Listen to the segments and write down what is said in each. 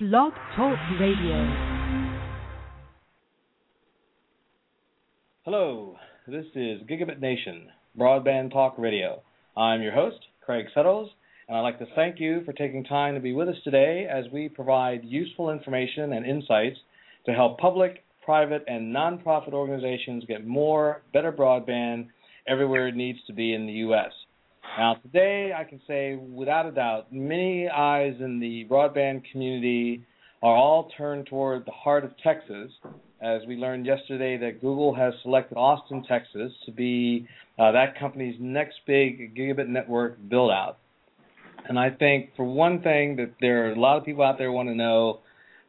Blog Talk Radio. Hello, this is Gigabit Nation, Broadband Talk Radio. I'm your host, Craig Settles, and I'd like to thank you for taking time to be with us today as we provide useful information and insights to help public, private, and nonprofit organizations get more, better broadband everywhere it needs to be in the U.S. Now, today, I can say without a doubt, many eyes in the broadband community are all turned toward the heart of Texas, as we learned yesterday that Google has selected Austin, Texas, to be uh, that company's next big gigabit network build out. And I think, for one thing, that there are a lot of people out there want to know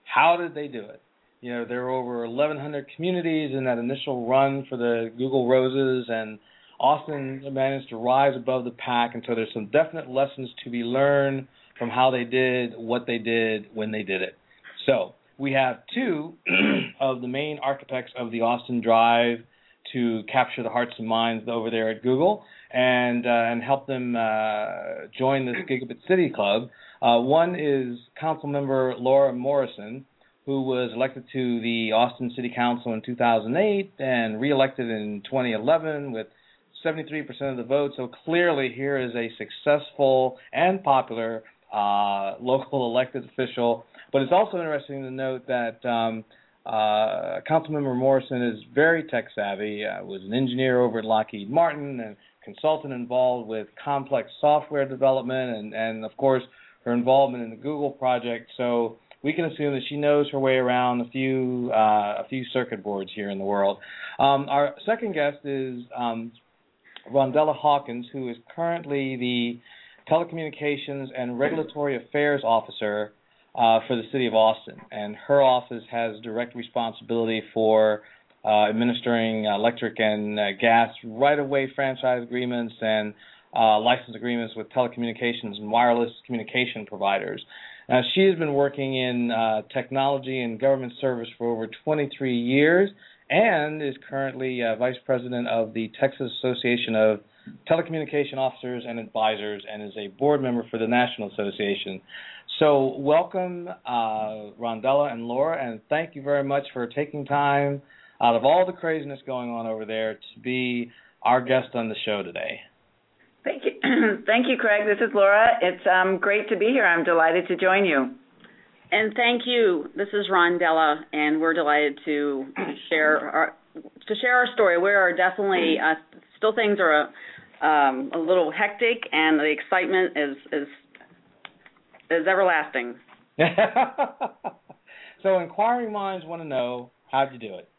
how did they do it? You know, there are over 1,100 communities in that initial run for the Google Roses, and Austin managed to rise above the pack, and so there's some definite lessons to be learned from how they did what they did when they did it. So we have two of the main architects of the Austin Drive to capture the hearts and minds over there at Google and uh, and help them uh, join this Gigabit City Club. Uh, one is Council Member Laura Morrison, who was elected to the Austin City Council in 2008 and reelected in 2011 with 73% of the vote. So clearly, here is a successful and popular uh, local elected official. But it's also interesting to note that um, uh, Councilmember Morrison is very tech savvy. Uh, was an engineer over at Lockheed Martin and consultant involved with complex software development, and, and of course her involvement in the Google project. So we can assume that she knows her way around a few uh, a few circuit boards here in the world. Um, our second guest is um, Rondella Hawkins, who is currently the Telecommunications and Regulatory Affairs Officer uh, for the City of Austin. And her office has direct responsibility for uh, administering electric and uh, gas right of way franchise agreements and uh, license agreements with telecommunications and wireless communication providers. Now, she has been working in uh, technology and government service for over 23 years and is currently uh, vice president of the Texas Association of Telecommunication Officers and Advisors and is a board member for the National Association. So, welcome, uh, Rondella and Laura, and thank you very much for taking time out of all the craziness going on over there to be our guest on the show today. Thank you, thank you, Craig. This is Laura. It's um, great to be here. I'm delighted to join you. And thank you. This is Rondella, and we're delighted to share our to share our story. We are definitely uh, still things are a, um, a little hectic, and the excitement is is is everlasting. so, inquiring minds want to know how'd you do it.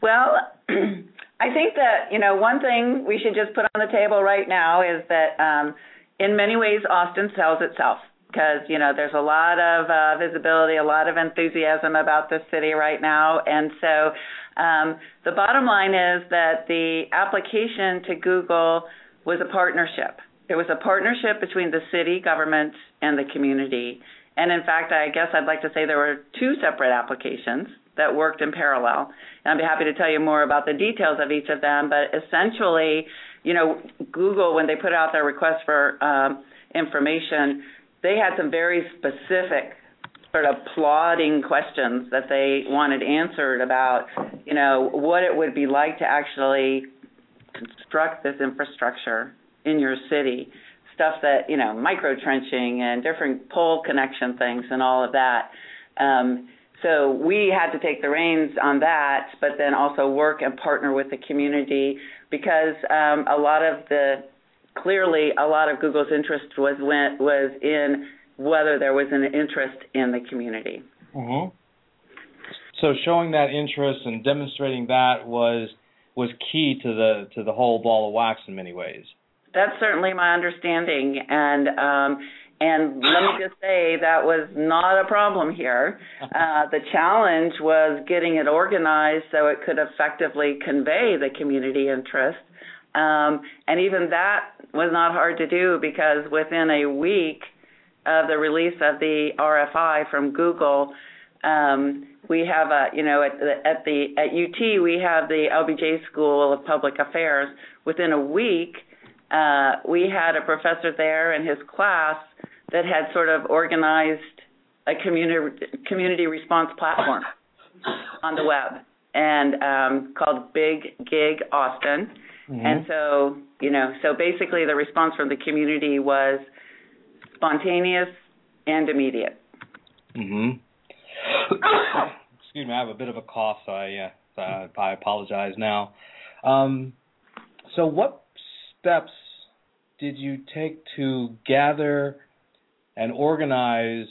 Well, I think that you know one thing we should just put on the table right now is that um, in many ways Austin sells itself because you know there's a lot of uh, visibility, a lot of enthusiasm about this city right now, and so um, the bottom line is that the application to Google was a partnership. It was a partnership between the city government and the community. And in fact, I guess I'd like to say there were two separate applications that worked in parallel. And I'd be happy to tell you more about the details of each of them. But essentially, you know, Google, when they put out their request for um, information, they had some very specific sort of plodding questions that they wanted answered about, you know, what it would be like to actually construct this infrastructure in your city. Stuff that, you know, micro trenching and different pole connection things and all of that. Um, so we had to take the reins on that, but then also work and partner with the community because um, a lot of the clearly a lot of Google's interest was was in whether there was an interest in the community. Mm-hmm. So showing that interest and demonstrating that was was key to the to the whole ball of wax in many ways. That's certainly my understanding, and um, and let me just say that was not a problem here. Uh, the challenge was getting it organized so it could effectively convey the community interest um, and even that was not hard to do because within a week of the release of the RFI from Google, um, we have a you know at the, at the at UT we have the LBJ School of Public Affairs. Within a week, uh, we had a professor there and his class that had sort of organized a community community response platform on the web and um, called Big Gig Austin. Mm-hmm. And so, you know, so basically the response from the community was spontaneous and immediate. Mhm. Excuse me, I have a bit of a cough, so I uh, I apologize now. Um, so what steps did you take to gather and organize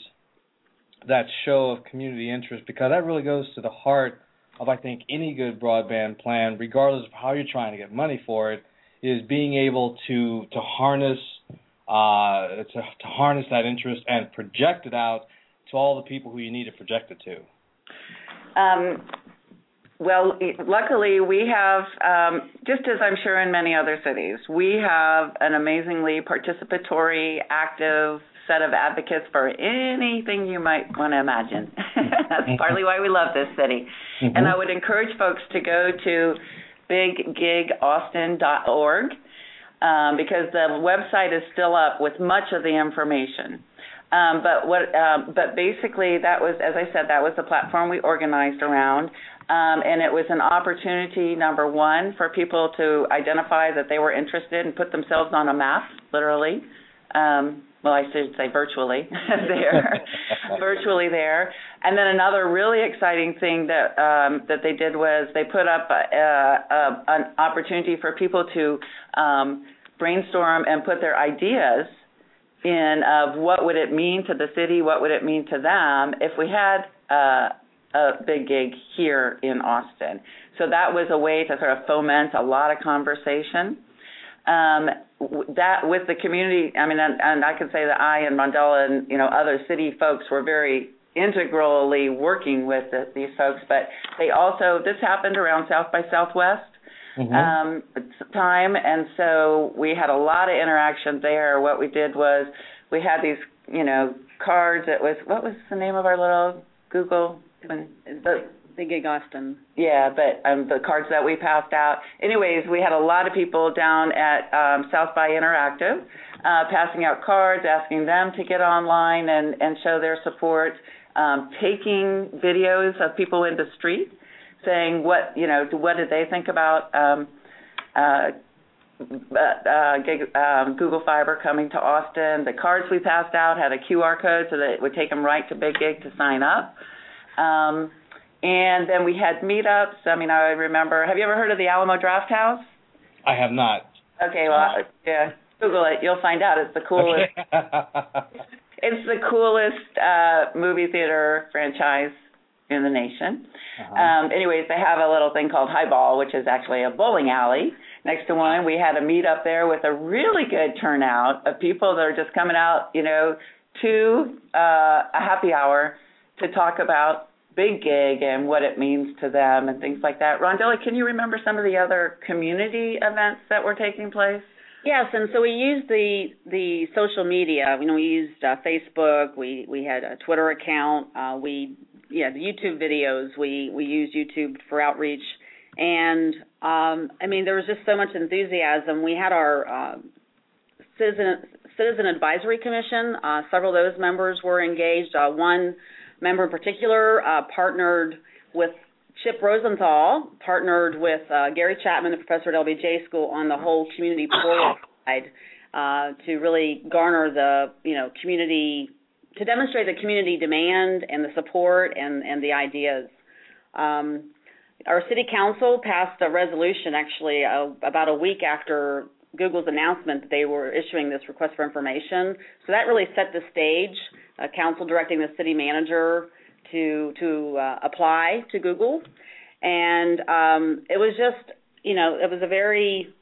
that show of community interest because that really goes to the heart of I think any good broadband plan, regardless of how you're trying to get money for it, is being able to to harness uh, to, to harness that interest and project it out to all the people who you need to project it to. Um, well, luckily we have, um, just as I'm sure in many other cities, we have an amazingly participatory, active set of advocates for anything you might want to imagine. That's mm-hmm. partly why we love this city. Mm-hmm. And I would encourage folks to go to biggigaustin.org um, because the website is still up with much of the information. Um, but what? Um, but basically, that was, as I said, that was the platform we organized around, um, and it was an opportunity, number one, for people to identify that they were interested and put themselves on a map, literally. Um, well, I should say virtually there, virtually there. And then another really exciting thing that um, that they did was they put up a, a, an opportunity for people to um, brainstorm and put their ideas in of what would it mean to the city, what would it mean to them if we had uh, a big gig here in Austin. So that was a way to sort of foment a lot of conversation um, that with the community, I mean, and, and I can say that I and Rondella and you know other city folks were very integrally working with the, these folks, but they also this happened around South by Southwest mm-hmm. um, time, and so we had a lot of interaction there. What we did was we had these you know cards. It was what was the name of our little Google when the Big Gig Austin. Yeah, but um, the cards that we passed out. Anyways, we had a lot of people down at um, South by Interactive uh, passing out cards, asking them to get online and, and show their support, um, taking videos of people in the street, saying what you know, what did they think about um, uh, uh, gig, um, Google Fiber coming to Austin. The cards we passed out had a QR code so that it would take them right to Big Gig to sign up. Um, and then we had meetups. I mean, I remember. Have you ever heard of the Alamo Draft House? I have not. Okay, well, yeah, Google it. You'll find out. It's the coolest. Okay. it's the coolest uh, movie theater franchise in the nation. Uh-huh. Um, anyways, they have a little thing called Highball, which is actually a bowling alley next to one. We had a meet up there with a really good turnout of people that are just coming out, you know, to uh, a happy hour to talk about big gig and what it means to them and things like that. Rondella, can you remember some of the other community events that were taking place? Yes, and so we used the the social media. You know, we used uh, Facebook. We we had a Twitter account. Uh, we yeah, the YouTube videos. We we used YouTube for outreach, and um, I mean, there was just so much enthusiasm. We had our uh, citizen citizen advisory commission. Uh, several of those members were engaged. Uh, one member in particular uh, partnered with Chip Rosenthal, partnered with uh, Gary Chapman, the professor at LBJ School, on the whole community portal side uh, to really garner the you know community to demonstrate the community demand and the support and and the ideas. Um, our city council passed a resolution actually uh, about a week after Google's announcement that they were issuing this request for information. So that really set the stage council directing the city manager to to uh, apply to Google, and um, it was just you know it was a very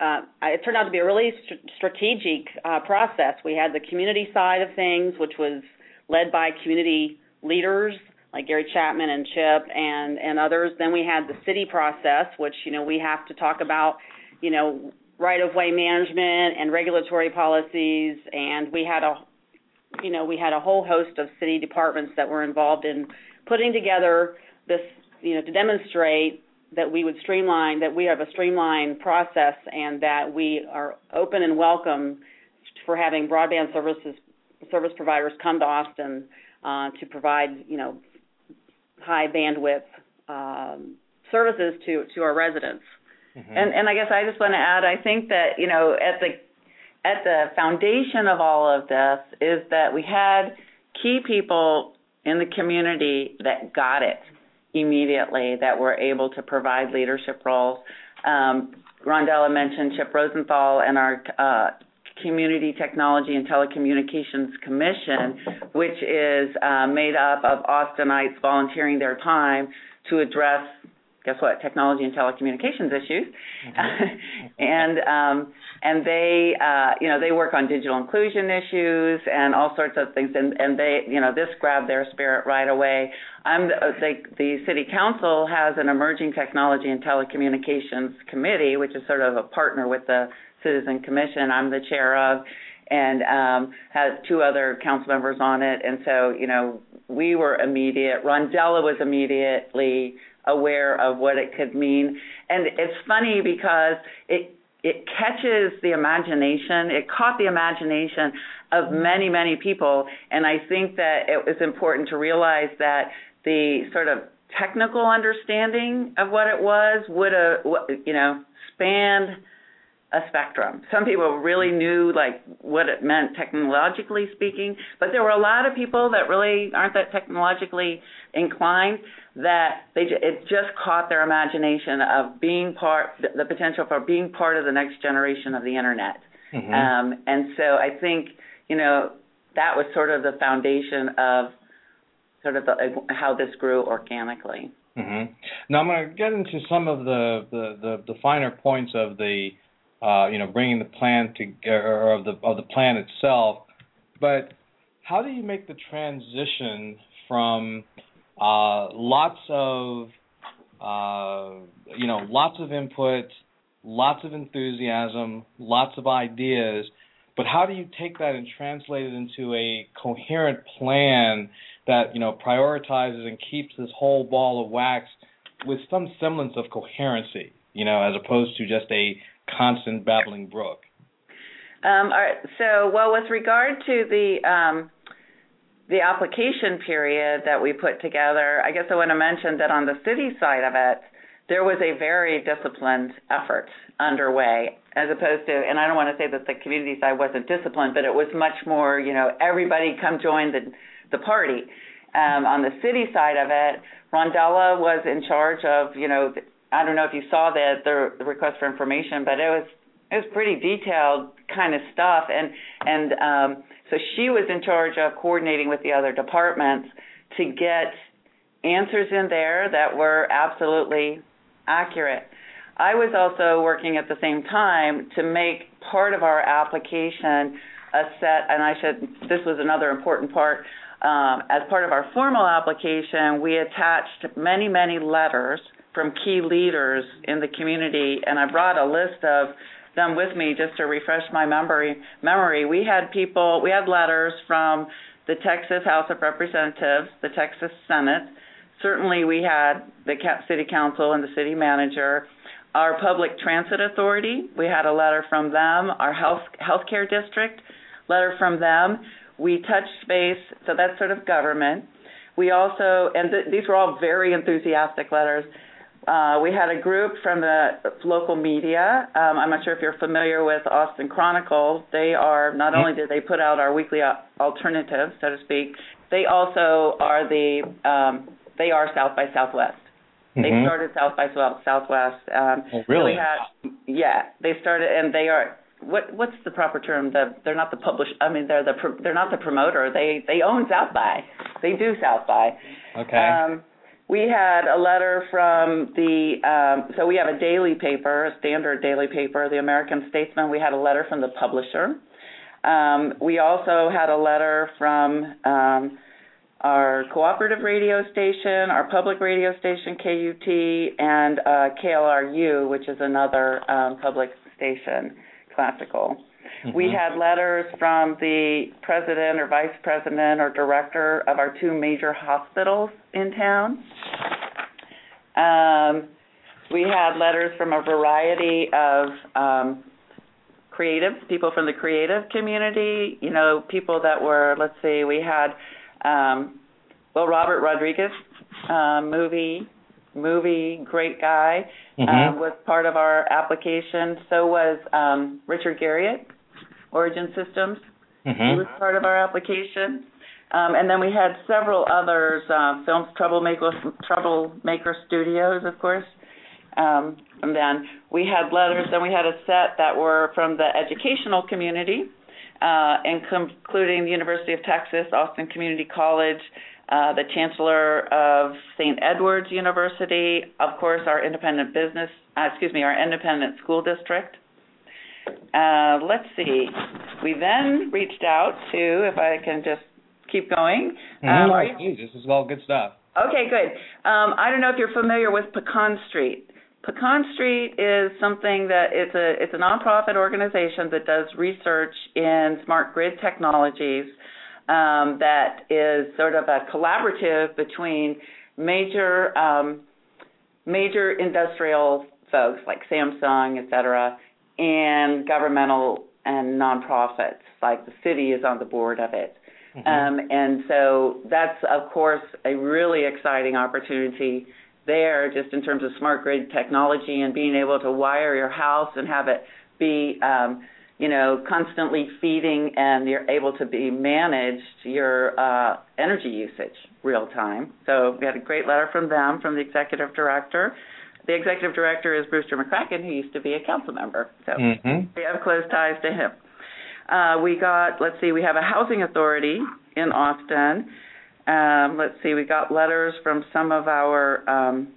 uh, it turned out to be a really st- strategic uh, process. We had the community side of things, which was led by community leaders like Gary Chapman and Chip and and others. Then we had the city process, which you know we have to talk about, you know, right of way management and regulatory policies, and we had a you know, we had a whole host of city departments that were involved in putting together this, you know, to demonstrate that we would streamline, that we have a streamlined process and that we are open and welcome for having broadband services service providers come to Austin uh, to provide, you know, high bandwidth um, services to to our residents. Mm-hmm. And and I guess I just want to add, I think that you know at the at the foundation of all of this is that we had key people in the community that got it immediately, that were able to provide leadership roles. Um, Rondella mentioned Chip Rosenthal and our uh, Community Technology and Telecommunications Commission, which is uh, made up of Austinites volunteering their time to address guess what technology and telecommunications issues. Mm-hmm. and um and they uh you know they work on digital inclusion issues and all sorts of things. And and they you know this grabbed their spirit right away. I'm the the, the city council has an emerging technology and telecommunications committee which is sort of a partner with the citizen commission i'm the chair of and um has two other council members on it. And so you know we were immediate. Rondella was immediately aware of what it could mean. And it's funny because it it catches the imagination. It caught the imagination of many, many people. And I think that it was important to realize that the sort of technical understanding of what it was would have, you know, spanned a spectrum. Some people really knew like what it meant technologically speaking, but there were a lot of people that really aren't that technologically inclined that they it just caught their imagination of being part the potential for being part of the next generation of the internet. Mm-hmm. Um, and so I think you know that was sort of the foundation of sort of the, how this grew organically. Mm-hmm. Now I'm going to get into some of the, the, the, the finer points of the uh, you know, bringing the plan to or of the of the plan itself. But how do you make the transition from uh, lots of uh, you know lots of input, lots of enthusiasm, lots of ideas, but how do you take that and translate it into a coherent plan that you know prioritizes and keeps this whole ball of wax with some semblance of coherency, you know, as opposed to just a constant babbling brook? Um. So, well, with regard to the um, the application period that we put together, I guess I want to mention that on the city side of it, there was a very disciplined effort underway, as opposed to, and I don't want to say that the community side wasn't disciplined, but it was much more, you know, everybody come join the the party. Um, on the city side of it, Rondella was in charge of, you know, I don't know if you saw that the, the request for information, but it was it was pretty detailed kind of stuff, and and um, so she was in charge of coordinating with the other departments to get answers in there that were absolutely accurate. I was also working at the same time to make part of our application a set, and I should. This was another important part. Um, as part of our formal application, we attached many, many letters from key leaders in the community, and I brought a list of them with me just to refresh my memory. Memory. We had people. We had letters from the Texas House of Representatives, the Texas Senate. Certainly, we had the city council and the city manager. Our public transit authority. We had a letter from them. Our health healthcare district. Letter from them. We touched base. So that's sort of government. We also, and th- these were all very enthusiastic letters. Uh, we had a group from the local media. Um, I'm not sure if you're familiar with Austin Chronicle. They are not only did they put out our weekly alternative, so to speak, they also are the um, they are South by Southwest. Mm-hmm. They started South by Southwest. Um, oh, really? So had, yeah, they started, and they are what what's the proper term? The, they're not the publish. I mean, they're the they're not the promoter. They they own South by. They do South by. Okay. Um, we had a letter from the um, so we have a daily paper, a standard daily paper, the American Statesman. We had a letter from the publisher. Um, we also had a letter from um, our cooperative radio station, our public radio station KUT, and uh, KLRU, which is another um, public station, classical. Mm-hmm. We had letters from the president or vice president or director of our two major hospitals in town. Um, we had letters from a variety of um, creative people from the creative community. You know, people that were let's see, we had um, well Robert Rodriguez, uh, movie movie great guy, Mhm. uh, was part of our application. So was um, Richard Garriott, Origin Systems. Mhm. was part of our application. Um, and then we had several others, uh, Films Troublemaker, Troublemaker Studios, of course. Um, and then we had letters, then we had a set that were from the educational community, uh, including the University of Texas, Austin Community College, uh, the Chancellor of St. Edward's University, of course, our independent business, uh, excuse me, our independent school district. Uh, let's see. We then reached out to, if I can just keep going. Um, you- please, this is all good stuff. Okay, good. Um, I don't know if you're familiar with Pecan Street. Pecan Street is something that it's a it's a nonprofit organization that does research in smart grid technologies. Um, that is sort of a collaborative between major um, major industrial folks like Samsung, et cetera, and governmental and nonprofits. Like the city is on the board of it. Mhm. Um, and so that's, of course, a really exciting opportunity there, just in terms of smart grid technology and being able to wire your house and have it be, um, you know, constantly feeding and you're able to be managed your uh, energy usage real time. So we had a great letter from them, from the executive director. The executive director is Brewster McCracken, who used to be a council member. So Mhm. we have close ties to him. Uh, we got, let's see, we have a housing authority in Austin. Um, let's see, we got letters from some of our um,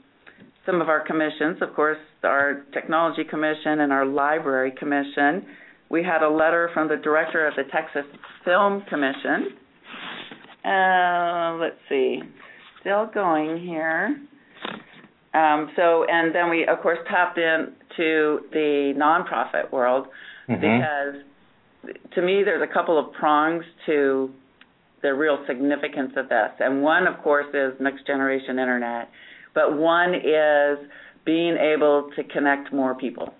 some of our commissions, of course, our technology commission and our library commission. We had a letter from the director of the Texas Film Commission. Uh, let's see, still going here. Um, so, and then we, of course, tapped into the nonprofit world Mhm. because to me there's a couple of prongs to the real significance of this. And one of course is next generation internet, but one is being able to connect more people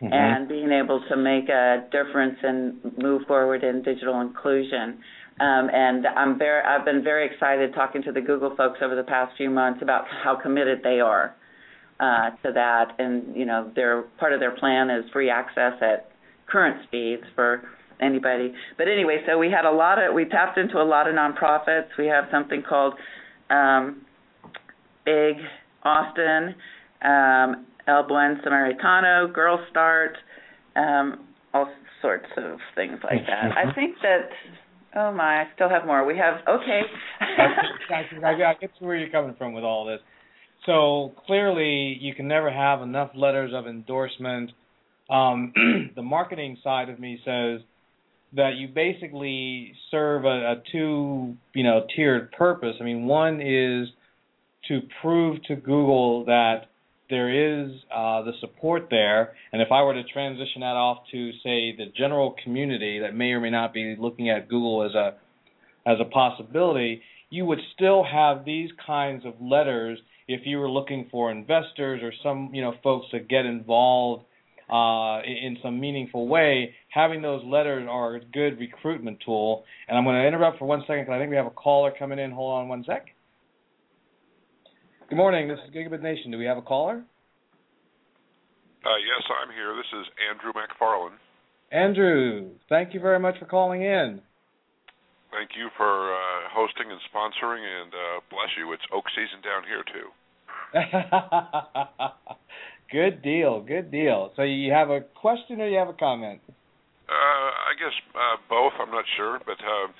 Mhm. and being able to make a difference and move forward in digital inclusion. Um, and I'm very, I've been very excited talking to the Google folks over the past few months about how committed they are uh, to that. And you know, their part of their plan is free access at current speeds for anybody. But anyway, so we had a lot of we tapped into a lot of nonprofits. We have something called um, Big Austin, um, El Buen Samaritano, Girl Start, um, all sorts of things like that. I think that. Oh my! I still have more. We have okay. I, I, I get to where you're coming from with all this. So clearly, you can never have enough letters of endorsement. Um, the marketing side of me says that you basically serve a, a two, you know, tiered purpose. I mean, one is to prove to Google that there is uh, the support there, and if I were to transition that off to say the general community that may or may not be looking at Google as a as a possibility, you would still have these kinds of letters if you were looking for investors or some you know folks to get involved uh, in some meaningful way. Having those letters are a good recruitment tool. And I'm going to interrupt for one second because I think we have a caller coming in. Hold on one sec. Good morning. This is Gigabit Nation. Do we have a caller? Uh, yes, I'm here. This is Andrew McFarland. Andrew, thank you very much for calling in. Thank you for uh, hosting and sponsoring, and uh, bless you. It's oak season down here too. good deal. Good deal. So you have a question or you have a comment? Uh, I guess uh, both. I'm not sure, but uh,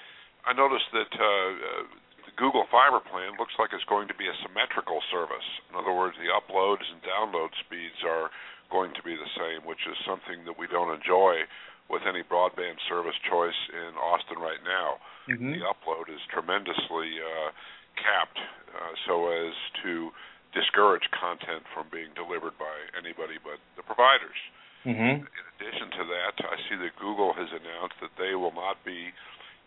I noticed that uh, uh, the Google Fiber plan looks like it's going to be a symmetrical service. In other words, the uploads and download speeds are going to be the same, which is something that we don't enjoy with any broadband service choice in Austin right now. Mm-hmm. The upload is tremendously uh, capped uh, so as to discourage content from being delivered by anybody but the providers. Mm-hmm. In addition to that, I see that Google has announced that they will not be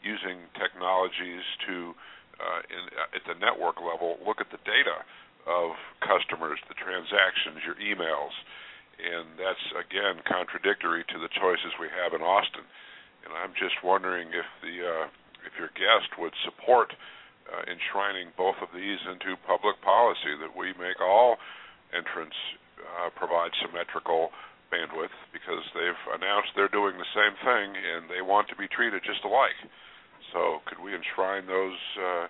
using technologies to, uh, in, at the network level, look at the data of customers, the transactions, your emails, and that's again contradictory to the choices we have in Austin. And I'm just wondering if the uh, if your guest would support uh, enshrining both of these into public policy that we make all entrants uh, provide symmetrical bandwidth because they've announced they're doing the same thing and they want to be treated just alike. So, could we enshrine those? Uh,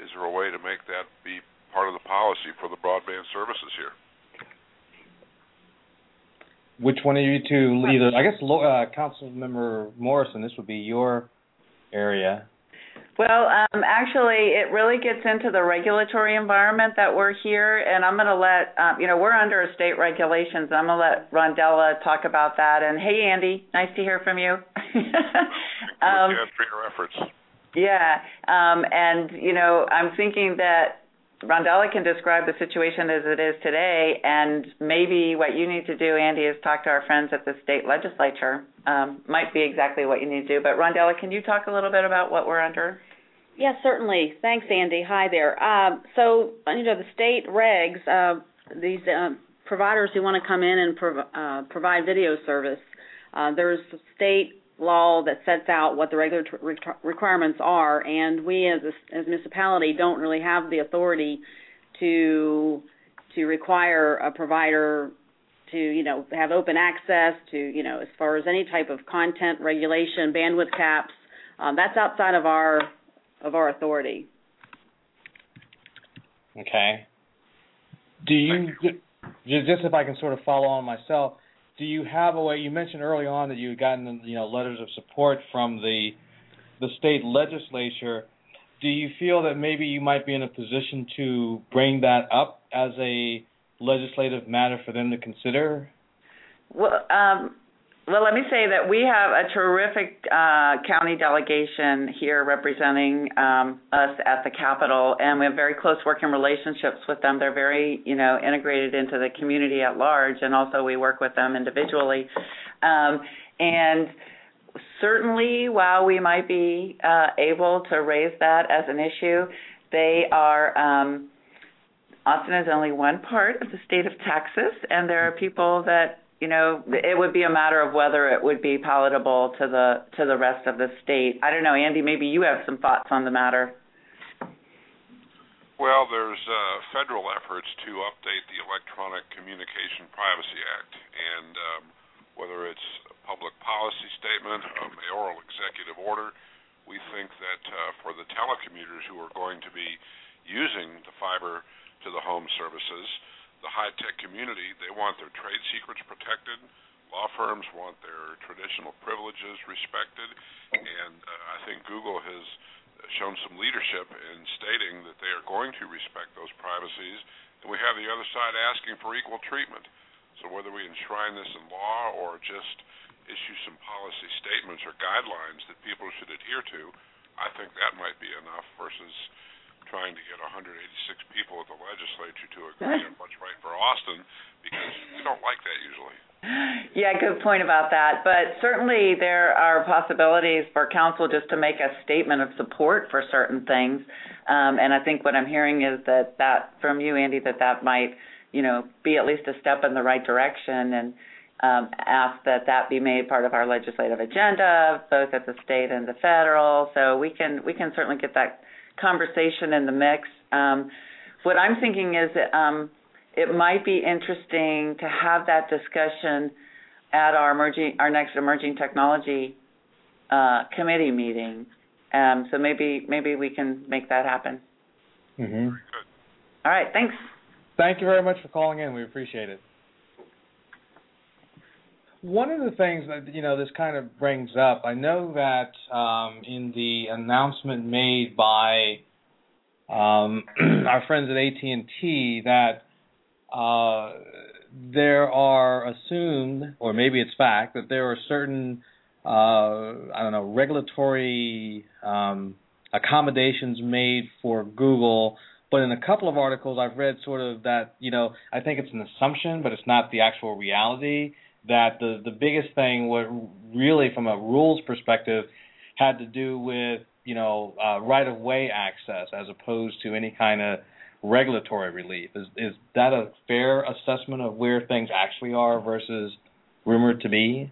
is there a way to make that be part of the policy for the broadband services here? Which one of you two, either I guess, uh, Council Member Morrison, this would be your area. Well, um, actually, it really gets into the regulatory environment that we're here, and I'm going to let um, you know we're under state regulations. I'm going to let Rondella talk about that. And hey, Andy, nice to hear from you. um, for your efforts. Yeah, um, and you know, I'm thinking that Rondella can describe the situation as it is today, and maybe what you need to do, Andy, is talk to our friends at the state legislature. Um, might be exactly what you need to do. But Rondella, can you talk a little bit about what we're under? Yes, certainly. Thanks, Andy. Hi there. Um, so, you know, the state regs, uh, these uh, providers who want to come in and prov- uh, provide video service, uh, there's state law that sets out what the regulatory requirements are, and we as a as municipality don't really have the authority to to require a provider to you know have open access to you know as far as any type of content regulation, bandwidth caps. Um, that's outside of our of our authority. Okay. Do you just if I can sort of follow on myself? Do you have a way? You mentioned early on that you had gotten you know letters of support from the the state legislature. Do you feel that maybe you might be in a position to bring that up as a legislative matter for them to consider? Well, um, well, let me say that we have a terrific uh, county delegation here representing um, us at the Capitol, and we have very close working relationships with them. They're very, you know, integrated into the community at large, and also we work with them individually. Um, and certainly, while we might be uh, able to raise that as an issue, they are. Um, Austin is only one part of the state of Texas, and there are people that you know, it would be a matter of whether it would be palatable to the to the rest of the state. I don't know, Andy. Maybe you have some thoughts on the matter. Well, there's uh, federal efforts to update the Electronic Communication Privacy Act, and um, whether it's a public policy statement, a mayoral executive order, we think that uh, for the telecommuters who are going to be using the fiber to the home services, the high tech community, they want their trade secrets protected. Law firms want their traditional privileges respected, and uh, I think Google has shown some leadership in stating that they are going to respect those privacies. And we have the other side asking for equal treatment. So whether we enshrine this in law or just issue some policy statements or guidelines that people should adhere to, I think that might be enough versus trying to get 186 people at the legislature to agree on what's right for Austin because we don't like that usually. Yeah, good point about that. But certainly there are possibilities for council just to make a statement of support for certain things. Um, and I think what I'm hearing is that that from you, Andy, that that might, you know, be at least a step in the right direction and um, ask that that be made part of our legislative agenda, both at the state and the federal. So we can we can certainly get that conversation in the mix. Um, what I'm thinking is that um, it might be interesting to have that discussion at our emerging our next emerging technology uh, committee meeting. Um, so maybe maybe we can make that happen. Mm-hmm. All right. Thanks. Thank you very much for calling in. We appreciate it. One of the things that you know this kind of brings up, I know that um, in the announcement made by um, our friends at AT and T that uh, there are assumed, or maybe it's fact, that there are certain uh, I don't know regulatory um, accommodations made for Google. But in a couple of articles I've read, sort of that you know I think it's an assumption, but it's not the actual reality that the the biggest thing what really from a rules perspective had to do with you know uh, right of way access as opposed to any kind of regulatory relief. Is is that a fair assessment of where things actually are versus rumored to be?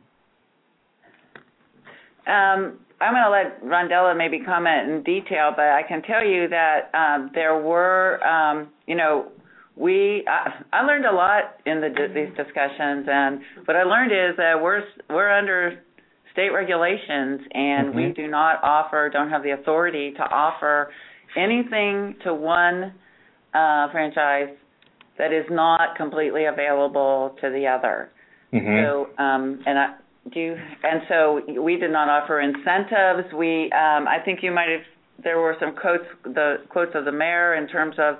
Um, I'm going to let Rondella maybe comment in detail, but I can tell you that um, there were, um, you know, we I, I learned a lot in the these discussions, and what I learned is that we're we're under state regulations, and mm-hmm. we do not offer, don't have the authority to offer anything to one uh, franchise that is not completely available to the other. Mm-hmm. So, um, and I do, and so we did not offer incentives. We, um, I think you might have. There were some quotes, the quotes of the mayor in terms of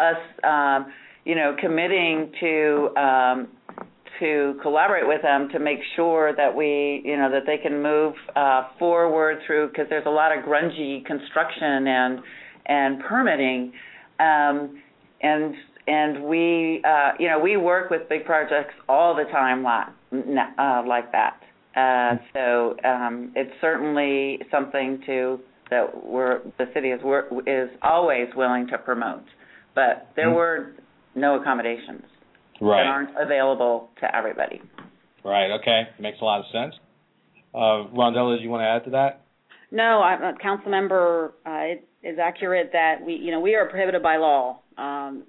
us, um, you know, committing to um, to collaborate with them to make sure that we, you know, that they can move uh, forward through because there's a lot of grungy construction and and permitting, um, and and we, uh, you know, we work with big projects all the time like uh, like that. Uh, so um, it's certainly something to that we're the city is is always willing to promote, but there mm-hmm. were no accommodations right. that aren't available to everybody. Right. Okay. Makes a lot of sense. Uh, Rondella, do you want to add to that? No, I'm a council member. Uh, it is accurate that we, you know, we are prohibited by law um,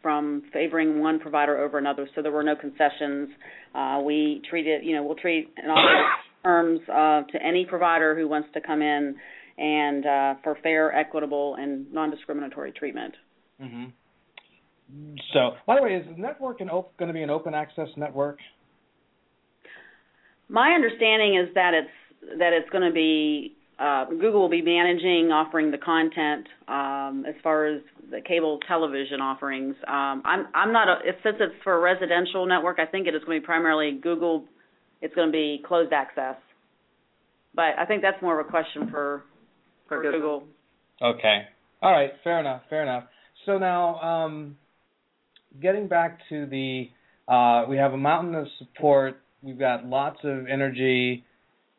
from favoring one provider over another. So there were no concessions. Uh, we treated, you know, we'll treat in all terms uh, to any provider who wants to come in and uh, for fair, equitable, and non-discriminatory treatment. Mm-hmm. So, by the way, is the network op- going to be an open access network? My understanding is that it's that it's going to be uh, Google will be managing offering the content um, as far as the cable television offerings. Um, I'm I'm not a, if, since it's for a residential network. I think it is going to be primarily Google. It's going to be closed access, but I think that's more of a question for for Google. Okay. All right. Fair enough. Fair enough. So now, um, getting back to the, uh, we have a mountain of support. We've got lots of energy.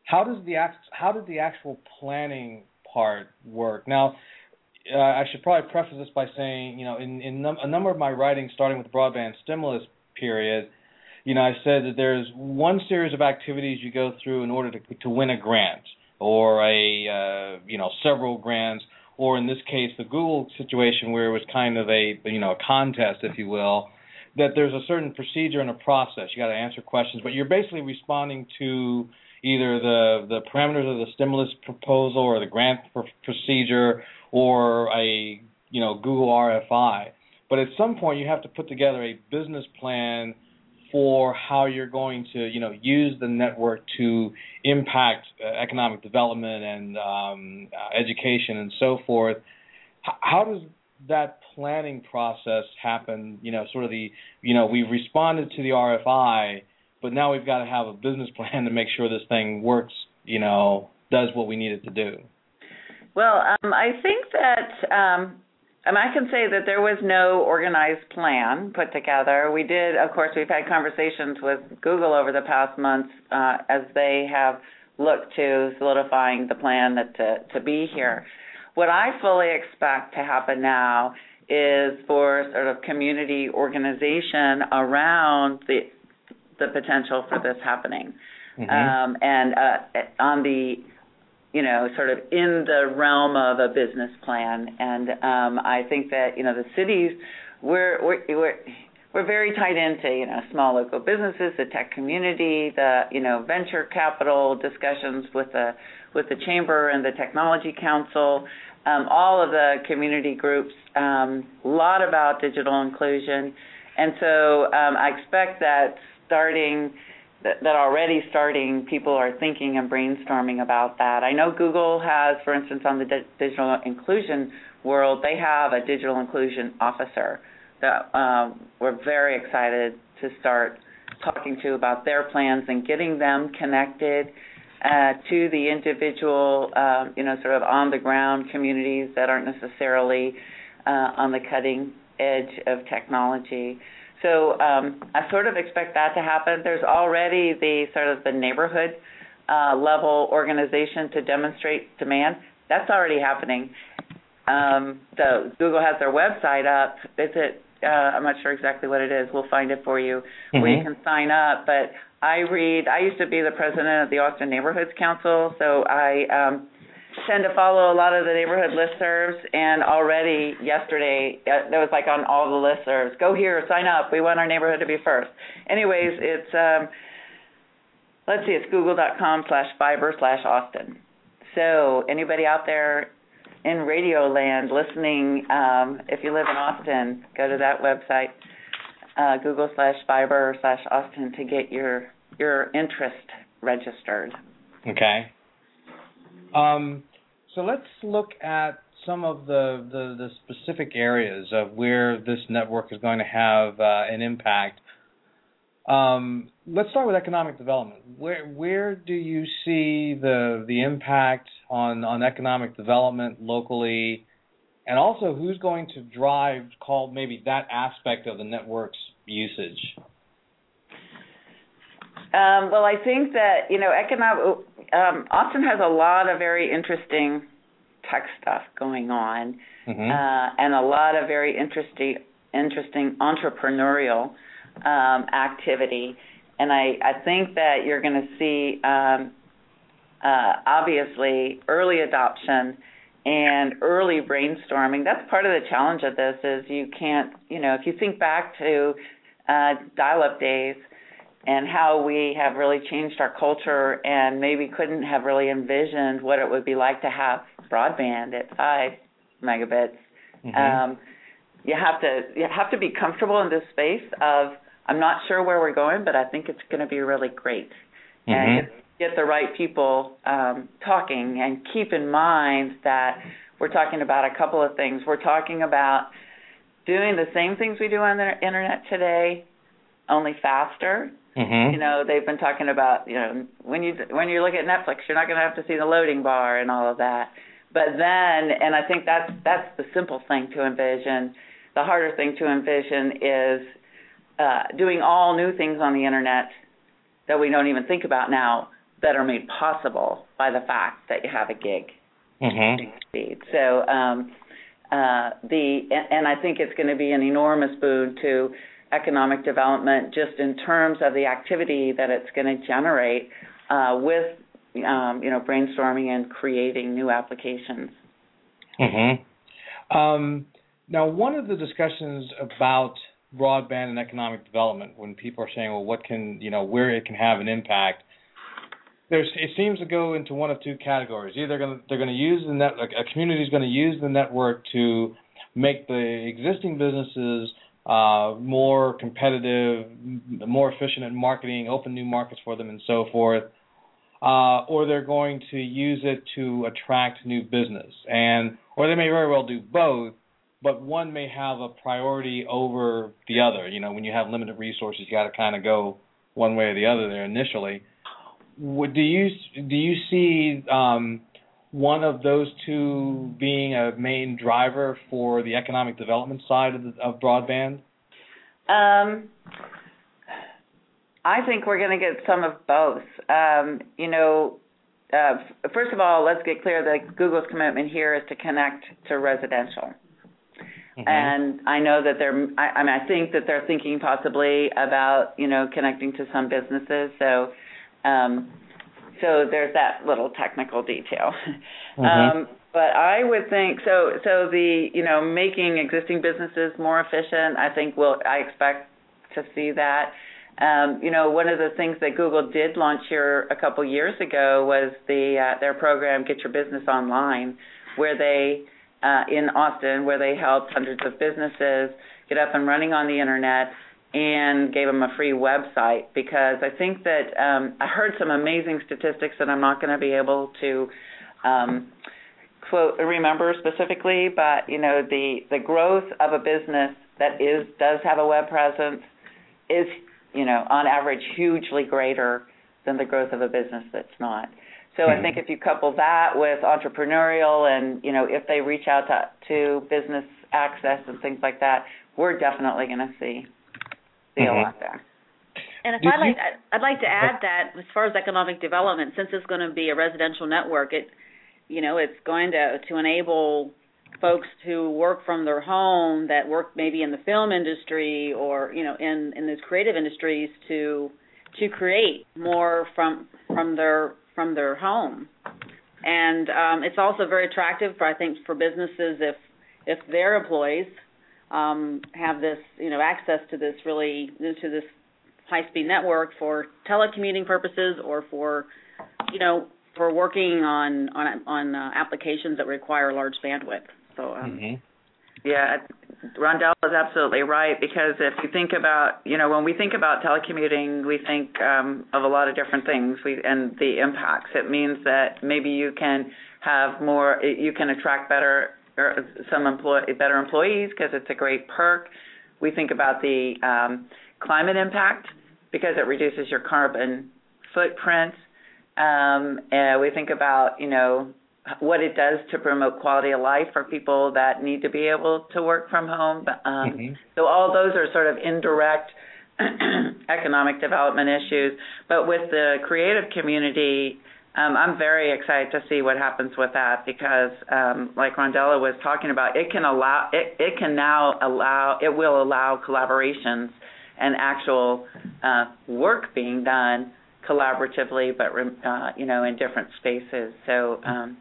How does the act, how did the actual planning part work? Now, uh, I should probably preface this by saying, you know, in in num- a number of my writings, starting with the broadband stimulus period, you know, I said that there's one series of activities you go through in order to to win a grant or a uh, you know several grants or in this case, the Google situation where it was kind of a you know a contest, if you will, that there's a certain procedure and a process. You got to answer questions, but you're basically responding to either the the parameters of the stimulus proposal or the grant pr- procedure or a you know Google RFI. But at some point, you have to put together a business plan for how you're going to, you know, use the network to impact uh, economic development and um, uh, education and so forth. H- how does that planning process happen? You know, sort of the, you know, we've responded to the RFI, but now we've got to have a business plan to make sure this thing works. You know, does what we need it to do. Well, um, I think that um, and I can say that there was no organized plan put together. We did, of course, we've had conversations with Google over the past months uh, as they have looked to solidifying the plan that to, to be here. What I fully expect to happen now is for sort of community organization around the the potential for this happening, mm-hmm. um, and uh, on the you know, sort of in the realm of a business plan. And um, I think that you know the cities, we're we're we're we're very tied into you know small local businesses, the tech community, the you know venture capital discussions with the with the chamber and the technology council, um, all of the community groups, um, a lot about digital inclusion, and so um, I expect that starting that, already starting people are thinking and brainstorming about that. I know Google has, for instance, on the di- digital inclusion world, they have a digital inclusion officer that um, we're very excited to start talking to about their plans and getting them connected uh, to the individual, uh, you know, sort of on the ground communities that aren't necessarily uh, on the cutting edge of technology. So um, I sort of expect that to happen. There's already the sort of the neighborhood uh, level organization to demonstrate demand. That's already happening. um, the Google has their website up. Is it? Uh, I'm not sure exactly what it is. We'll find it for you mm-hmm. where you can sign up. But I read. I used to be the president of the Austin Neighborhoods Council, so I um, tend to follow a lot of the neighborhood listservs. And already yesterday, uh, that was like on all the listservs. Go here, sign up. We want our neighborhood to be first. Anyways, it's um, let's see, it's google.com slash fiber slash Austin. So anybody out there in radio land listening, um, if you live in Austin, go to that website, uh, Google slash fiber slash Austin to get your your interest registered. Okay. Um, so let's look at some of the, the, the, specific areas of where this network is going to have uh, an impact. Um, let's start with economic development. Where where do you see the the impact on on economic development locally, and also who's going to drive call maybe that aspect of the network's usage? Um, well, I think that you know, economic. Um, Austin has a lot of very interesting tech stuff going on, mm-hmm. uh, and a lot of very interesting, interesting entrepreneurial um, activity. And I, I think that you're going to see, um, uh, obviously, early adoption and early brainstorming. That's part of the challenge of this. Is you can't, you know, if you think back to uh, dial-up days and how we have really changed our culture and maybe couldn't have really envisioned what it would be like to have broadband at five megabits. Mm-hmm. Um, you have to you have to be comfortable in this space of I'm not sure where we're going, but I think it's going to be really great. Mm-hmm. And get, get the right people um, talking, and keep in mind that we're talking about a couple of things. We're talking about doing the same things we do on the internet today, only faster Mm-hmm. You know, they've been talking about you know when you when you look at Netflix, you're not going to have to see the loading bar and all of that. But then, and I think that's that's the simple thing to envision. The harder thing to envision is uh, doing all new things on the internet that we don't even think about now that are made possible by the fact that you have a gig mm-hmm. speed. So um, uh, the and, and I think it's going to be an enormous boon to economic development just in terms of the activity that it's going to generate uh, with um, you know brainstorming and creating new applications. Mm-hmm. Um, now, one of the discussions about broadband and economic development, when people are saying, "Well, what can you know where it can have an impact," there's it seems to go into one of two categories. Either they're going to, they're going to use the net, a community is going to use the network to make the existing businesses uh, more competitive, more efficient in marketing, open new markets for them, and so forth. Uh, or they're going to use it to attract new business, and or they may very well do both, but one may have a priority over the other. You know, when you have limited resources, you got to kind of go one way or the other there initially. Would, do you do you see um, one of those two being a main driver for the economic development side of, the, of broadband? Um, I think we're going to get some of both. Um, you know, uh, first of all, let's get clear that Google's commitment here is to connect to residential. Mm-hmm. And I know that they're. I, I mean, I think that they're thinking possibly about you know connecting to some businesses. So, um, so there's that little technical detail. Mm-hmm. Um, but I would think so. So the you know making existing businesses more efficient. I think will I expect to see that. Um, you know, one of the things that Google did launch here a couple years ago was the uh, their program Get Your Business Online, where they uh, in Austin, where they helped hundreds of businesses get up and running on the internet and gave them a free website because I think that um, I heard some amazing statistics that I'm not going to be able to um, quote remember specifically, but you know the the growth of a business that is does have a web presence is you know on average hugely greater than the growth of a business that's not. So mm-hmm. I think if you couple that with entrepreneurial and you know if they reach out to to business access and things like that, we're definitely going to see see mm-hmm. a lot there. And if I'd like, I'd like to add that as far as economic development, since it's going to be a residential network, it, you know, it's going to to enable folks who work from their home that work maybe in the film industry or you know in in those creative industries to to create more from from their from their home and um, it's also very attractive for I think for businesses if if their employees um, have this you know access to this really to this high speed network for telecommuting purposes or for you know for working on on on uh, applications that require large bandwidth. So um, mm-hmm. yeah, Rondella is absolutely right because if you think about you know when we think about telecommuting, we think um, of a lot of different things. We and the impacts. It means that maybe you can have more, you can attract better or some employ better employees because it's a great perk. We think about the um, climate impact because it reduces your carbon footprint. Um, and we think about, you know, what it does to promote quality of life for people that need to be able to work from home. Um, mm-hmm. So all those are sort of indirect economic development issues. But with the creative community, um, I'm very excited to see what happens with that because, um, like Rondella was talking about, it can allow it, it can now allow it will allow collaborations and actual uh, work being done collaboratively, but uh, you know in different spaces. So um,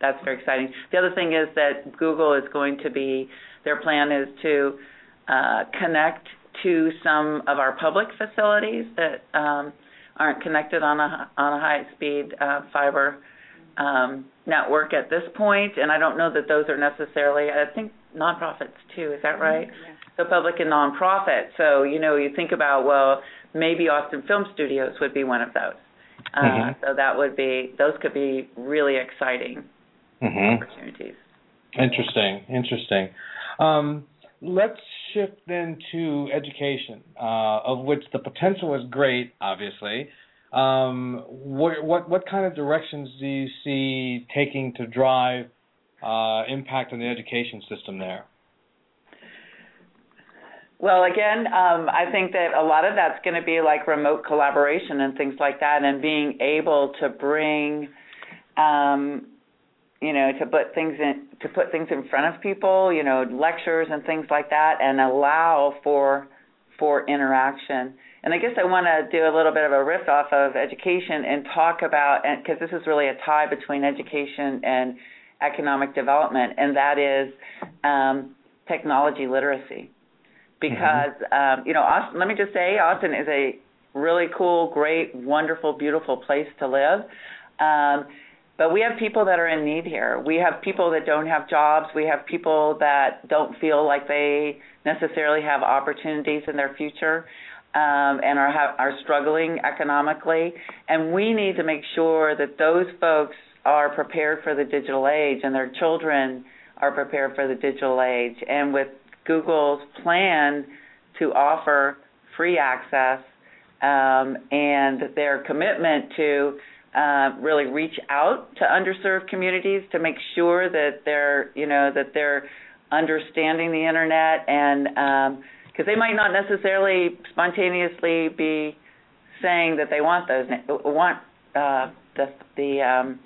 that's very exciting. The other thing is that Google is going to be their plan is to uh, connect to some of our public facilities that um, aren't connected on a on a high speed uh, fiber um, network at this point, and I don't know that those are necessarily. I think nonprofits too. Is that right? Yeah. So public and nonprofit. So you know, you think about well, maybe Austin Film Studios would be one of those. Uh, mm-hmm. So that would be those could be really exciting mm-hmm. opportunities. Interesting, interesting. Um, let's shift then to education, uh, of which the potential is great, obviously. Um, what, what, what kind of directions do you see taking to drive uh, impact on the education system there? Well, again, um, I think that a lot of that's going to be like remote collaboration and things like that, and being able to bring um, you know, to put things in to put things in front of people, you know, lectures and things like that, and allow for for interaction. And I guess I want to do a little bit of a riff off of education and talk about, because this is really a tie between education and economic development, and that is um, technology literacy. Because mm-hmm. um, you know, Austin, let me just say, Austin is a really cool, great, wonderful, beautiful place to live. Um, but we have people that are in need here. We have people that don't have jobs. We have people that don't feel like they necessarily have opportunities in their future um, and are are struggling economically. And we need to make sure that those folks are prepared for the digital age and their children are prepared for the digital age. And with Google's plan to offer free access um, and their commitment to uh, really reach out to underserved communities to make sure that they're you know that they're understanding the internet and because um, they might not necessarily spontaneously be saying that they want those want uh, the the um,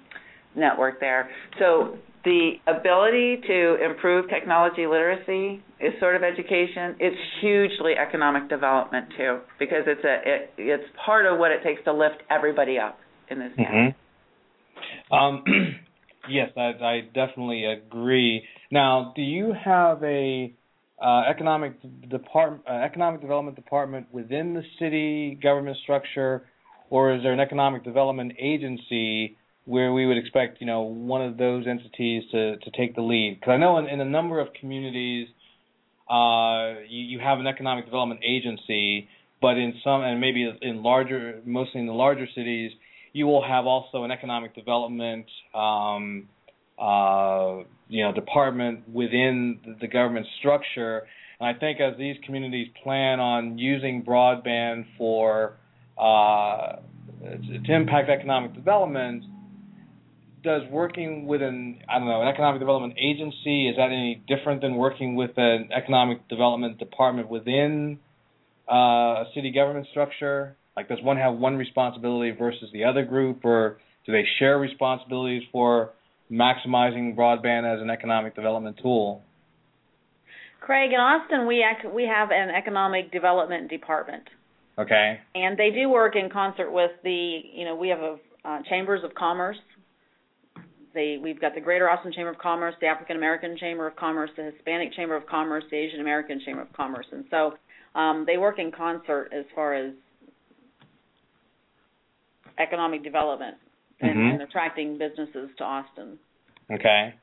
network there. So the ability to improve technology literacy is sort of education. It's hugely economic development too, because it's a it, it's part of what it takes to lift everybody up in this mm-hmm. Um, yes, I, I definitely agree. Now, do you have a uh, economic department, uh, economic development department within the city government structure, or is there an economic development agency where we would expect, you know, one of those entities to to take the lead? Because I know in, in a number of communities, uh, you, you have an economic development agency, but in some and maybe in larger, mostly in the larger cities, you will have also an economic development um, uh, you know department within the government structure. And I think as these communities plan on using broadband for uh, to impact economic development, does working with an I don't know an economic development agency is that any different than working with an economic development department within uh, a city government structure? Like, does one have one responsibility versus the other group, or do they share responsibilities for maximizing broadband as an economic development tool? Craig, in Austin, we act, we have an economic development department. Okay. And they do work in concert with the, you know, we have a uh, chambers of commerce. They, we've got the Greater Austin Chamber of Commerce, the African American Chamber of Commerce, the Hispanic Chamber of Commerce, the Asian American Chamber of Commerce, and so um, they work in concert as far as economic development and, Mhm. and attracting businesses to Austin. Okay.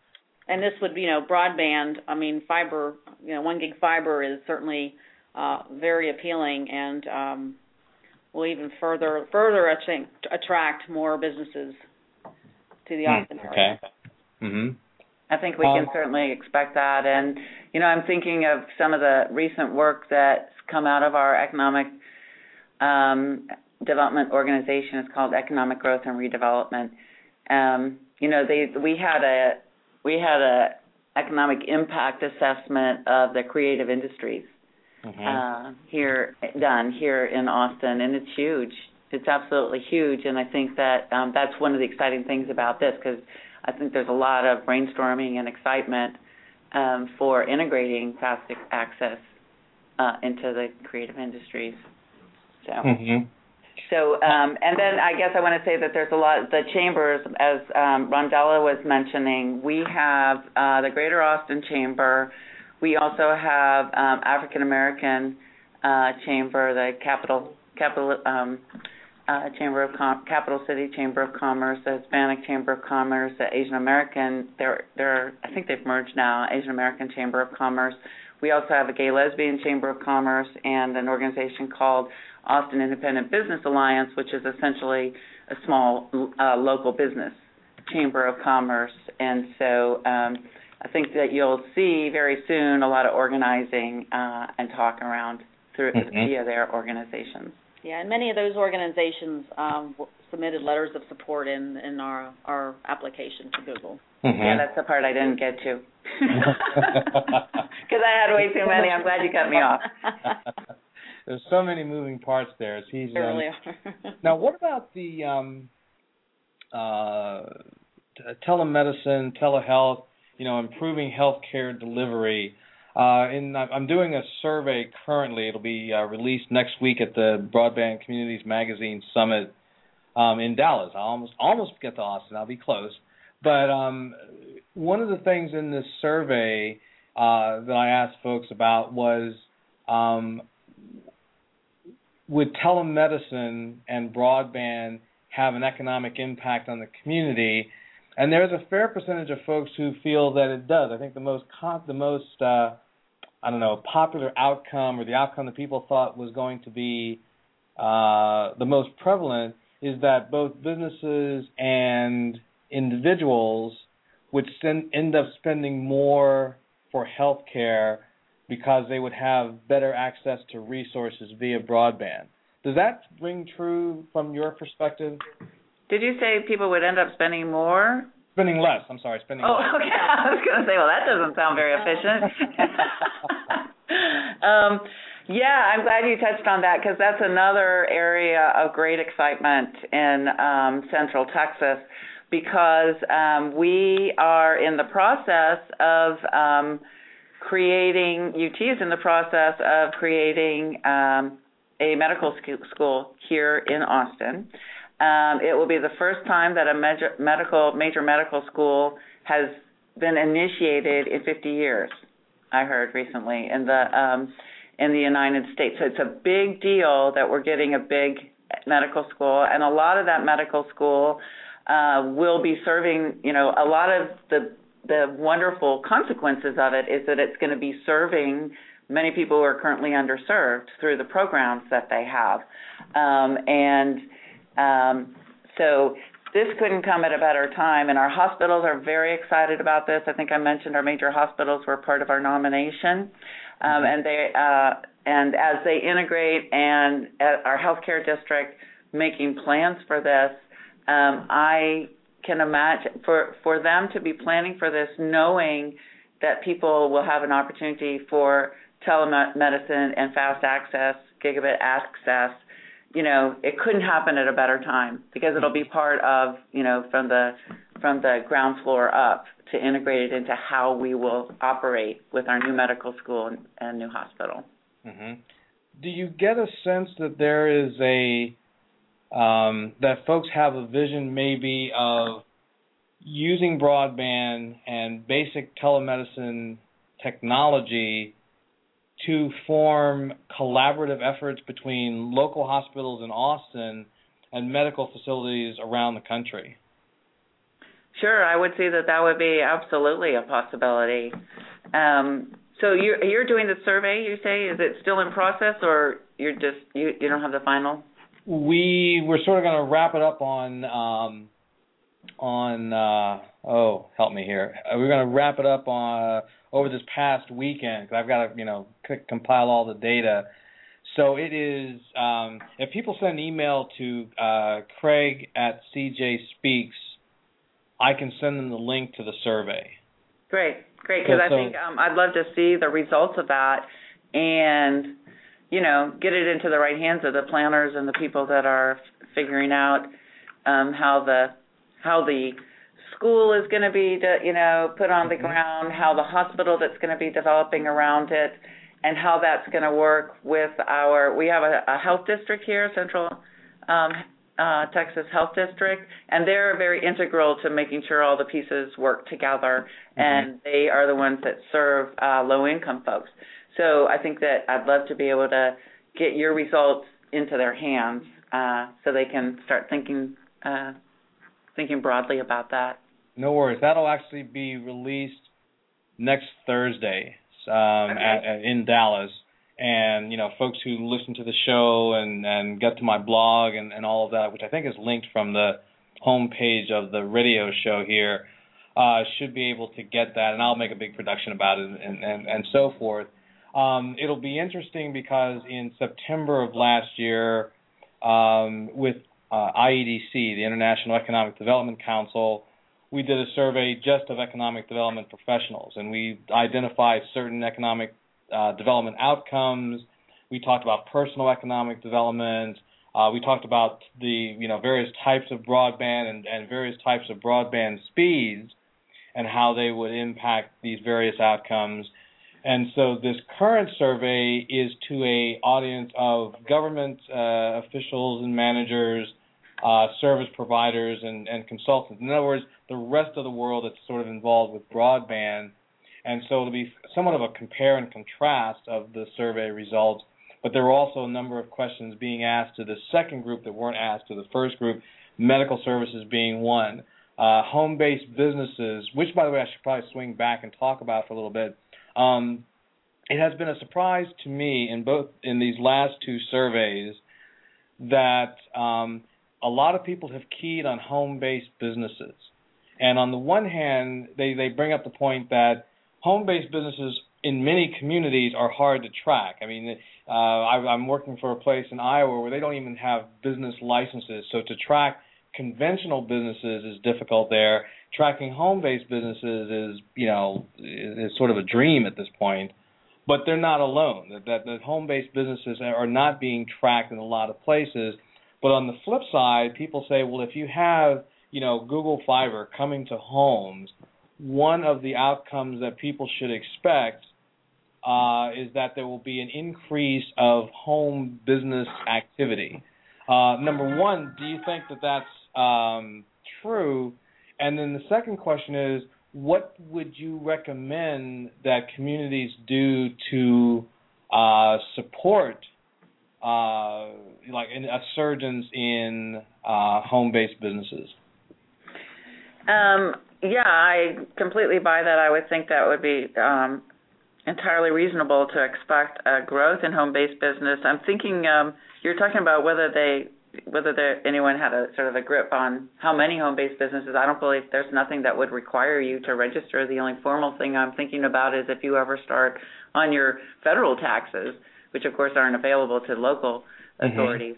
And this would, you know, broadband. I mean, fiber. You know, one gig fiber is certainly uh, very appealing, and um, will even further further I think, attract more businesses to the Austin Hmm, area. Okay. Mhm. I think we Um, can certainly expect that. And, you know, I'm thinking of some of the recent work that's come out of our economic um, development organization. It's called Economic Growth and Redevelopment. Um, you know, they we had a we had a economic impact assessment of the creative industries Mhm. uh, here done here in Austin, and it's huge. It's absolutely huge, and I think that um, that's one of the exciting things about this because I think there's a lot of brainstorming and excitement um, for integrating fast access uh, into the creative industries. So. Mhm. So, um, and then I guess I want to say that there's a lot, the chambers, as um, Rondella was mentioning, we have uh, the Greater Austin Chamber. We also have um, African American uh, Chamber, the Capital Capital um, uh, Chamber of Com- Capital City Chamber of Commerce, the Hispanic Chamber of Commerce, the Asian American. They're they're I think they've merged now. Asian American Chamber of Commerce. We also have a Gay Lesbian Chamber of Commerce and an organization called Austin Independent Business Alliance, which is essentially a small uh, local business chamber of commerce. And so um, I think that you'll see very soon a lot of organizing uh, and talk around through Mhm. via their organizations. Yeah, and many of those organizations um, submitted letters of support in in our our application to Google. Mhm. Yeah, that's the part I didn't get to because I had way too many. I'm glad you cut me off. There's so many moving parts there. As he's They um, really are. now, what about the um, uh, telemedicine, telehealth? You know, improving healthcare delivery. Uh, in I'm doing a survey currently. It'll be uh, released next week at the Broadband Communities Magazine Summit um, in Dallas. I almost almost get to Austin. I'll be close. But um, one of the things in this survey uh, that I asked folks about was um, would telemedicine and broadband have an economic impact on the community? And there's a fair percentage of folks who feel that it does. I think the most the most uh, I don't know popular outcome or the outcome that people thought was going to be uh, the most prevalent is that both businesses and individuals would send, end up spending more for health care because they would have better access to resources via broadband. Does that ring true from your perspective? Did you say people would end up spending more? Spending less. I'm sorry, spending Oh, less. okay. I was going to say, well, that doesn't sound very efficient. um, yeah, I'm glad you touched on that because that's another area of great excitement in um, Central Texas because um, we are in the process of um, creating, UT is in the process of creating um, a medical school here in Austin. Um, it will be the first time that a major medical major medical school has been initiated in 50 years. I heard recently in the um, in the United States. So it's a big deal that we're getting a big medical school, and a lot of that medical school uh, will be serving. You know, a lot of the the wonderful consequences of it is that it's going to be serving many people who are currently underserved through the programs that they have, um, and um, so this couldn't come at a better time, and our hospitals are very excited about this. I think I mentioned our major hospitals were part of our nomination, um, and they uh, and as they integrate and at our healthcare district making plans for this, um, I can imagine for for them to be planning for this, knowing that people will have an opportunity for telemedicine and fast access, gigabit access you know, it couldn't happen at a better time because it'll be part of, you know, from the from the ground floor up to integrate it into how we will operate with our new medical school and, and new hospital. Mm-hmm. Do you get a sense that there is a um, that folks have a vision maybe of using broadband and basic telemedicine technology to form collaborative efforts between local hospitals in Austin and medical facilities around the country? Sure, I would see that that would be absolutely a possibility. Um, so you're you're doing the survey. You say is it still in process, or you're just you you don't have the final? We we're sort of going to wrap it up on um, on uh, oh help me here. Uh, we're going to wrap it up on uh, over this past weekend because I've got to you know c- compile all the data. So it is um, if people send an email to uh, Craig at CJ Speaks, I can send them the link to the survey. Great, great. Because so, I think um, I'd love to see the results of that and you know get it into the right hands of the planners and the people that are figuring out um, how the how the school is going to be, you know, put on the mm-hmm. ground, how the hospital that's going to be developing around it, and how that's going to work with our. We have a, a health district here, Central um, uh, Texas Health District, and they're very integral to making sure all the pieces work together, mm-hmm. and they are the ones that serve uh, low-income folks. So I think that I'd love to be able to get your results into their hands uh, so they can start thinking uh, thinking broadly about that. No worries. That'll actually be released next Thursday um, okay. at, at, in Dallas. And you know, folks who listen to the show and and get to my blog and and all of that, which I think is linked from the homepage of the radio show here, uh, should be able to get that. And I'll make a big production about it and and, and so forth. Um, it'll be interesting because in September of last year, um, with uh, IEDC, the International Economic Development Council, we did a survey just of economic development professionals, and we identified certain economic uh, development outcomes. We talked about personal economic development. Uh, we talked about the you know various types of broadband and, and various types of broadband speeds, and how they would impact these various outcomes. And so this current survey is to a audience of government uh, officials and managers, uh, service providers, and, and consultants. In other words, the rest of the world that's sort of involved with broadband. And so it'll be somewhat of a compare and contrast of the survey results. But there were also a number of questions being asked to the second group that weren't asked to the first group, medical services being one. Uh, home-based businesses, which by the way I should probably swing back and talk about for a little bit. Um, it has been a surprise to me in both in these last two surveys that um, a lot of people have keyed on home-based businesses. And on the one hand, they, they bring up the point that home based businesses in many communities are hard to track. I mean, uh, I, I'm working for a place in Iowa where they don't even have business licenses. So to track conventional businesses is difficult there. Tracking home based businesses is, you know, is, sort of a dream at this point. But they're not alone. That, that, that home based businesses are not being tracked in a lot of places. But on the flip side, people say, well, if you have you know, Google Fiber coming to homes, one of the outcomes that people should expect uh, is that there will be an increase of home business activity. Uh, number one, do you think that that's um, true? And then the second question is, what would you recommend that communities do to uh, support uh, like a surgence in uh, home-based businesses? Um, yeah, I completely buy that. I would think that would be um, entirely reasonable to expect a growth in home-based business. I'm thinking um, you're talking about whether they whether there, anyone had a sort of a grip on how many home-based businesses. I don't believe there's nothing that would require you to register. The only formal thing I'm thinking about is if you ever start on your federal taxes, which of course aren't available to local mm-hmm. authorities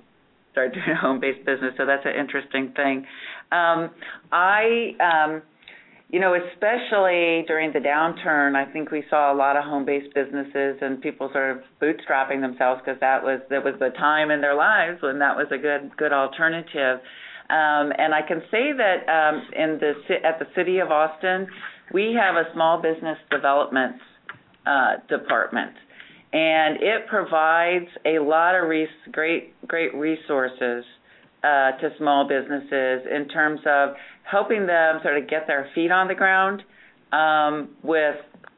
start doing a home based business. So that's an interesting thing. Um, I um, you know, especially during the downturn, I think we saw a lot of home-based businesses and people sort of bootstrapping themselves because that was that was the time in their lives when that was a good good alternative. Um, and I can say that um, in the at the city of Austin, we have a small business development uh, department, and it provides a lot of res- great great resources uh, to small businesses in terms of helping them sort of get their feet on the ground um, with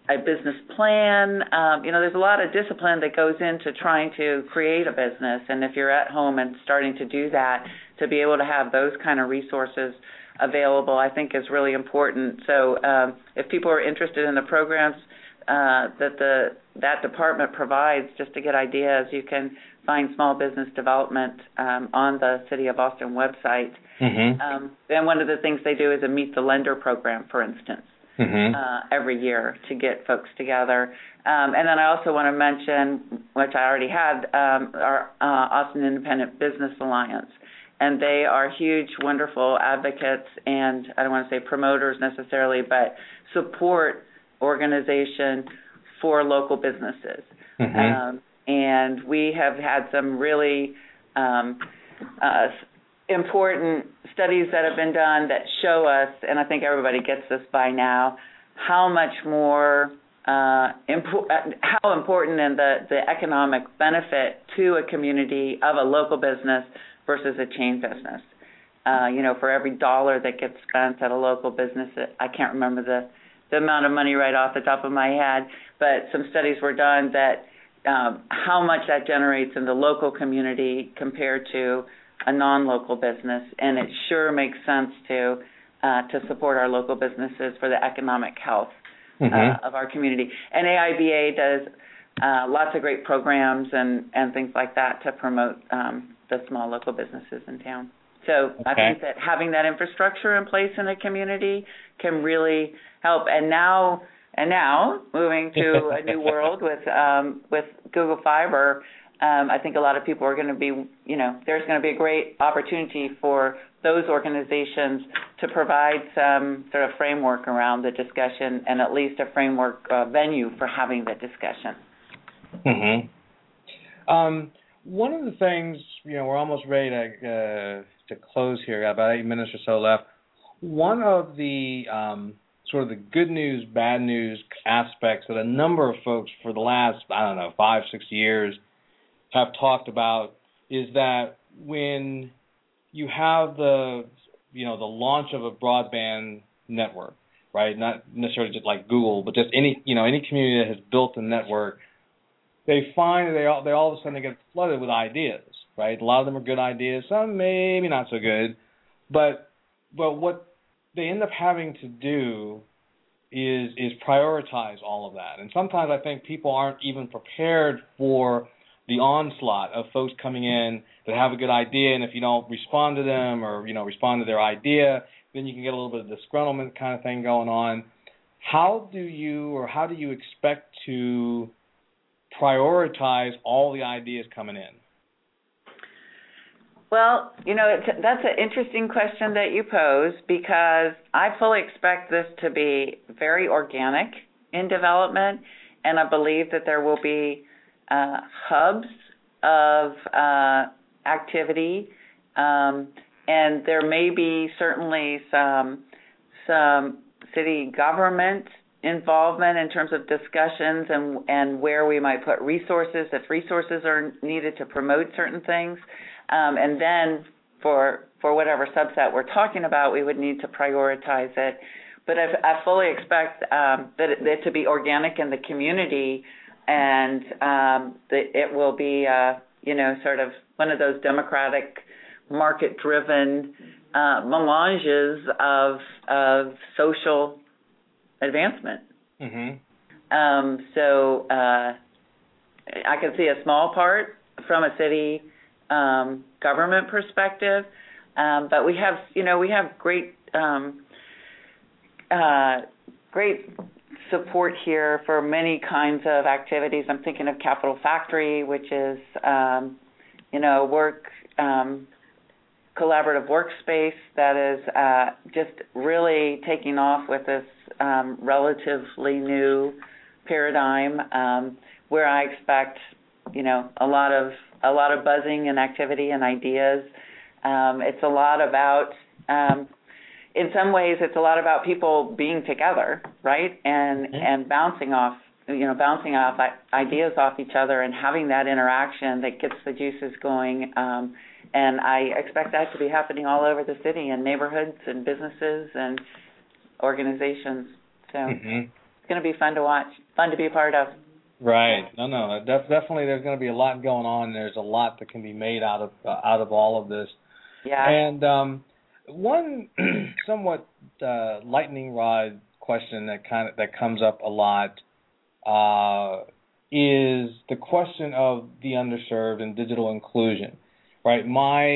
a business plan. Um, you know, there's a lot of discipline that goes into trying to create a business, and if you're at home and starting to do that, to be able to have those kind of resources available, I think is really important. So, um, if people are interested in the programs uh, that the that department provides, just to get ideas, you can find small business development um, on the City of Austin website. Mm-hmm. Um, and one of the things they do is a Meet the Lender program, for instance, mm-hmm. uh, every year to get folks together. Um, and then I also want to mention, which I already had, um, our uh, Austin Independent Business Alliance. And they are huge, wonderful advocates and I don't want to say promoters necessarily, but support organization for local businesses. Mm-hmm. Um, and we have had some really um, uh, important studies that have been done that show us, and I think everybody gets this by now, how much more uh, impo- how important and the, the economic benefit to a community of a local business versus a chain business. Uh, you know, for every dollar that gets spent at a local business, I can't remember the the amount of money right off the top of my head, but some studies were done that um, how much that generates in the local community compared to a non-local business, and it sure makes sense to uh, to support our local businesses for the economic health mm-hmm. uh, of our community. And AIBA does uh, lots of great programs and and things like that to promote um, the small local businesses in town. So okay. I think that having that infrastructure in place in a community can really help. And now and now, moving to a new world with um, with Google Fiber, um, I think a lot of people are going to be, you know, there's going to be a great opportunity for those organizations to provide some sort of framework around the discussion and at least a framework uh, venue for having the discussion. Mm-hmm. Um, one of the things, you know, we're almost ready to uh, to close here. Got about eight minutes or so left. One of the um, sort of the good news, bad news aspects that a number of folks for the last, I don't know, five, six years have talked about is that when you have the, you know, the launch of a broadband network, right? Not necessarily just like Google, but just any, you know, any community that has built a network, they find that they all, they all of a sudden get flooded with ideas, right? A lot of them are good ideas, some maybe not so good, but but what they end up having to do is is prioritize all of that. And sometimes I think people aren't even prepared for the onslaught of folks coming in that have a good idea and if you don't respond to them or you know respond to their idea, then you can get a little bit of disgruntlement kind of thing going on. How do you or how do you expect to prioritize all the ideas coming in? Well, you know, that's an interesting question that you pose because I fully expect this to be very organic in development, and I believe that there will be uh, hubs of uh, activity, um, and there may be certainly some some city government involvement in terms of discussions and and where we might put resources if resources are needed to promote certain things. Um, and then for for whatever subset we're talking about, we would need to prioritize it. But I, I fully expect um, that, it, that to be organic in the community, and um, that it will be, uh, you know, sort of one of those democratic, market-driven uh, melanges of of social advancement. Mm-hmm. Um, so uh, I can see a small part from a city um, government perspective. Um, but we have, you know, we have great, um, uh, great support here for many kinds of activities. I'm thinking of Capital Factory, which is, um, you know, work um, collaborative workspace that is uh, just really taking off with this um, relatively new paradigm, um, where I expect, you know, a lot of a lot of buzzing and activity and ideas. Um, it's a lot about, um, in some ways, it's a lot about people being together, right, and mm-hmm. and bouncing off, you know, bouncing off ideas off each other and having that interaction that gets the juices going. Um, and I expect that to be happening all over the city and neighborhoods and businesses and organizations. So mm-hmm. it's going to be fun to watch, fun to be a part of. Right. No, no. Def- definitely, there's going to be a lot going on. There's a lot that can be made out of uh, out of all of this. Yeah. And um, one somewhat uh, lightning rod question that kind of that comes up a lot uh, is the question of the underserved and digital inclusion. Right. My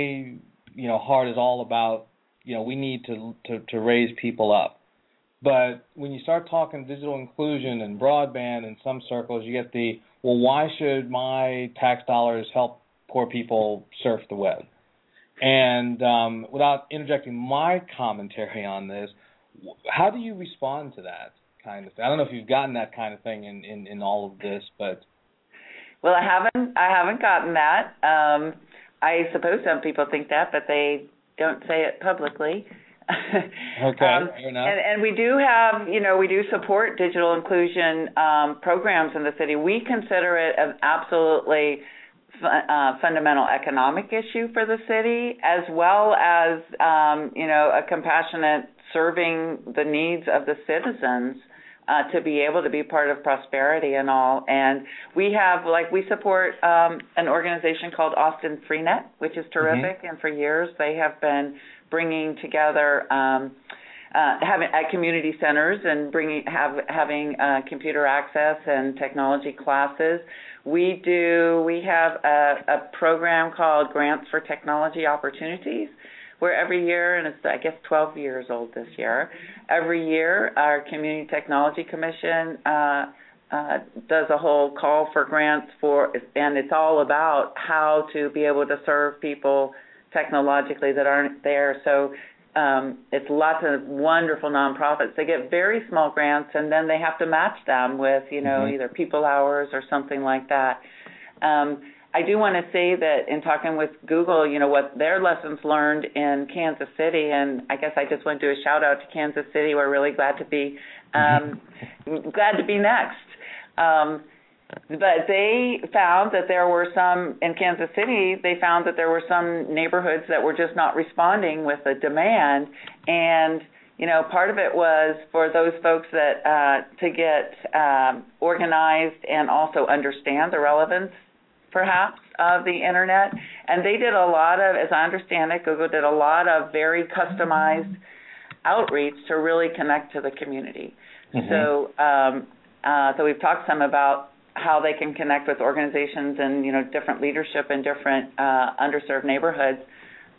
you know heart is all about you know we need to to, to raise people up but when you start talking digital inclusion and broadband in some circles, you get the well, why should my tax dollars help poor people surf the web? And um, without interjecting my commentary on this, how do you respond to that kind of thing? I don't know if you've gotten that kind of thing in, in, in all of this, but well, I haven't I haven't gotten that. Um, I suppose some people think that, but they don't say it publicly. Okay, um, and, and we do have, you know, we do support digital inclusion um, programs in the city. We consider it an absolutely uh, fundamental economic issue for the city, as well as, um, you know, a compassionate serving the needs of the citizens. Uh, to be able to be part of prosperity and all. And we have, like, we support um, an organization called Austin Freenet, which is terrific. Mm-hmm. And for years, they have been bringing together um, uh, having at community centers and bringing have having uh, computer access and technology classes. We do we have a, a program called Grants for Technology Opportunities, where every year and it's I guess 12 years old this year. Every year, our Community Technology Commission. Uh, uh, does a whole call for grants for, and it's all about how to be able to serve people technologically that aren't there. So um, it's lots of wonderful nonprofits. They get very small grants, and then they have to match them with, you know, mm-hmm. either people hours or something like that. Um, I do want to say that in talking with Google, you know, what their lessons learned in Kansas City, and I guess I just want to do a shout out to Kansas City. We're really glad to be um, glad to be next. Um, but they found that there were some in Kansas City. They found that there were some neighborhoods that were just not responding with the demand, and you know, part of it was for those folks that uh, to get um, organized and also understand the relevance, perhaps, of the internet. And they did a lot of, as I understand it, Google did a lot of very customized outreach to really connect to the community. Mm-hmm. So, um, uh, so we've talked some about how they can connect with organizations and you know different leadership in different uh, underserved neighborhoods.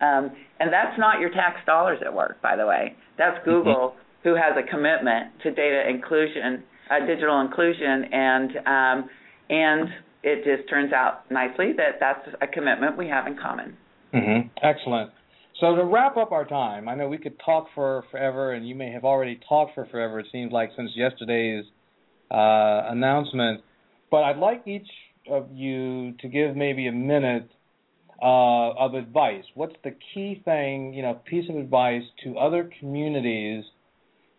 Um, and that's not your tax dollars at work, by the way. That's mm-hmm. Google mm-hmm. who has a commitment to data inclusion, uh, digital inclusion, and um, and it just turns out nicely that that's a commitment we have in common. Mm-hmm. Excellent. So to wrap up our time, I know we could talk for forever, and you may have already talked for forever. It seems like since yesterday's uh, announcement. But I'd like each of you to give maybe a minute uh, of advice. What's the key thing, you know, piece of advice to other communities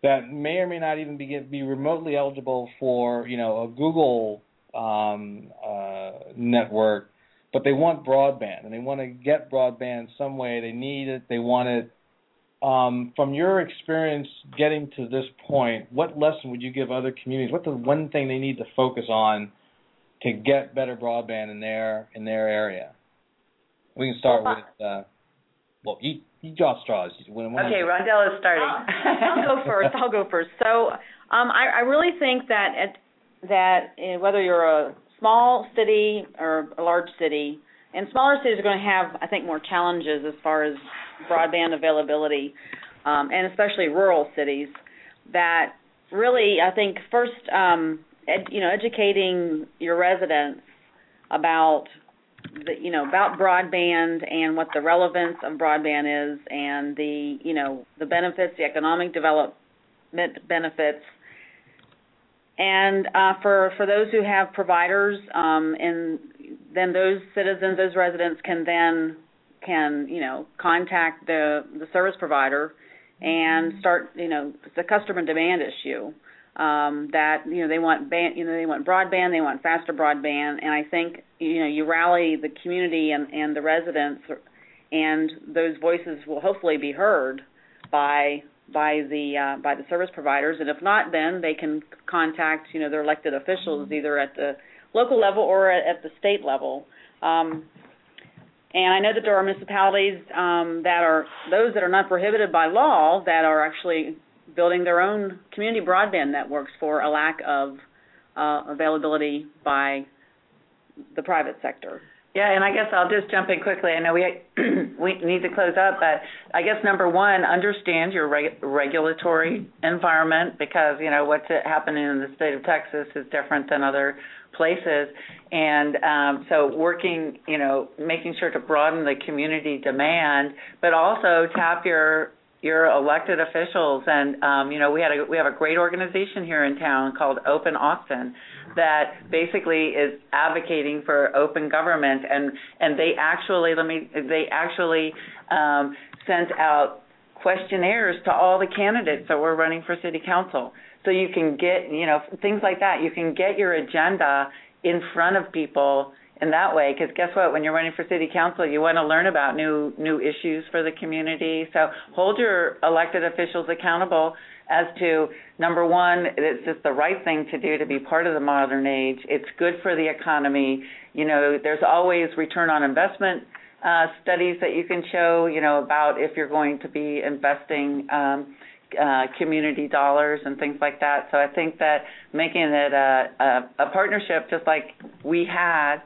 that may or may not even be be remotely eligible for, you know, a Google um, uh, network, but they want broadband and they want to get broadband some way. They need it. They want it. Um, from your experience getting to this point, what lesson would you give other communities? What's the one thing they need to focus on to get better broadband in their in their area. We can start well, with uh, well, you, you draw straws. When, when okay, Rondella is starting. I'll, I'll, go first. I'll go first. So um, I, I really think that at, that uh, whether you're a small city or a large city, and smaller cities are going to have, I think, more challenges as far as broadband availability, um, and especially rural cities. That really, I think, first um, ed, you know, educating your residents about the, you know about broadband and what the relevance of broadband is, and the you know the benefits, the economic development benefits, and uh, for for those who have providers, um, and then those citizens, those residents can then can you know contact the the service provider and start you know it's a customer demand issue um, that you know they want band, you know they want broadband, they want faster broadband, and I think you know you rally the community and and the residents, and those voices will hopefully be heard by by the uh, by the service providers, and if not, then they can contact you know their elected officials either at the local level or at, at the state level. Um, and I know that there are municipalities um, that are those that are not prohibited by law that are actually building their own community broadband networks for a lack of uh, availability by the private sector. Yeah, and I guess I'll just jump in quickly. I know we we need to close up, but I guess number one, understand your reg- regulatory environment because you know what's happening in the state of Texas is different than other places, and um, so working, you know, making sure to broaden the community demand, but also tap your your elected officials. And um, you know we had a we have a great organization here in town called Open Austin that basically is advocating for open government. And and they actually let me they actually um, sent out questionnaires to all the candidates that were running for city council. So you can get you know things like that. You can get your agenda in front of people in that way because guess what? When you're running for city council you want to learn about new new issues for the community. So hold your elected officials accountable as to number one it's just the right thing to do to be part of the modern age. It's good for the economy. You know there's always return on investment uh, studies that you can show you know about if you're going to be investing um, uh, community dollars and things like that. So I think that making it a, a, a partnership, just like we had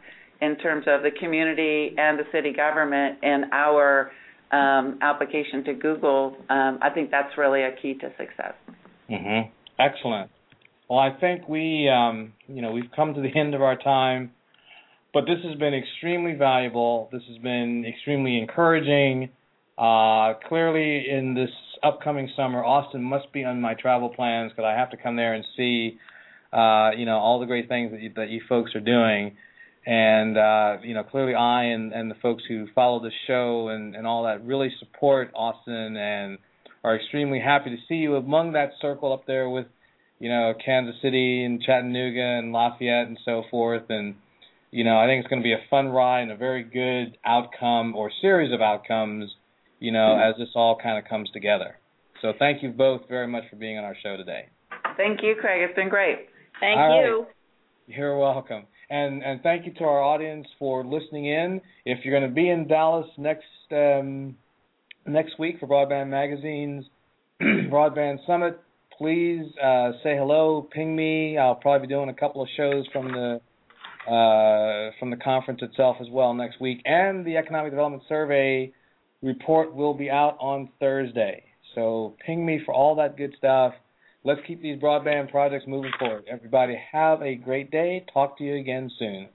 in terms of the community and the city government in our um, application to Google, um, I think that's really a key to success. Mm-hmm. Excellent. Well, I think we, um, you know, we've come to the end of our time, but this has been extremely valuable. This has been extremely encouraging. Uh, clearly, in this upcoming summer, Austin must be on my travel plans because I have to come there and see, uh, you know, all the great things that you, that you folks are doing and uh, you know clearly I and, and the folks who follow the show and, and all that really support Austin and are extremely happy to see you among that circle up there with you know Kansas City and Chattanooga and Lafayette and so forth and you know I think it's going to be a fun ride and a very good outcome or series of outcomes you know as this all kind of comes together. So thank you both very much for being on our show today. Thank you, Craig. It's been great. Thank all you. Right. You're welcome. And and thank you to our audience for listening in. If you're going to be in Dallas next um, next week for Broadband Magazine's Broadband Summit, please uh, say hello, ping me. I'll probably be doing a couple of shows from the uh, from the conference itself as well next week. And the Economic Development Survey report will be out on Thursday. So ping me for all that good stuff. Let's keep these broadband projects moving forward. Everybody have a great day. Talk to you again soon.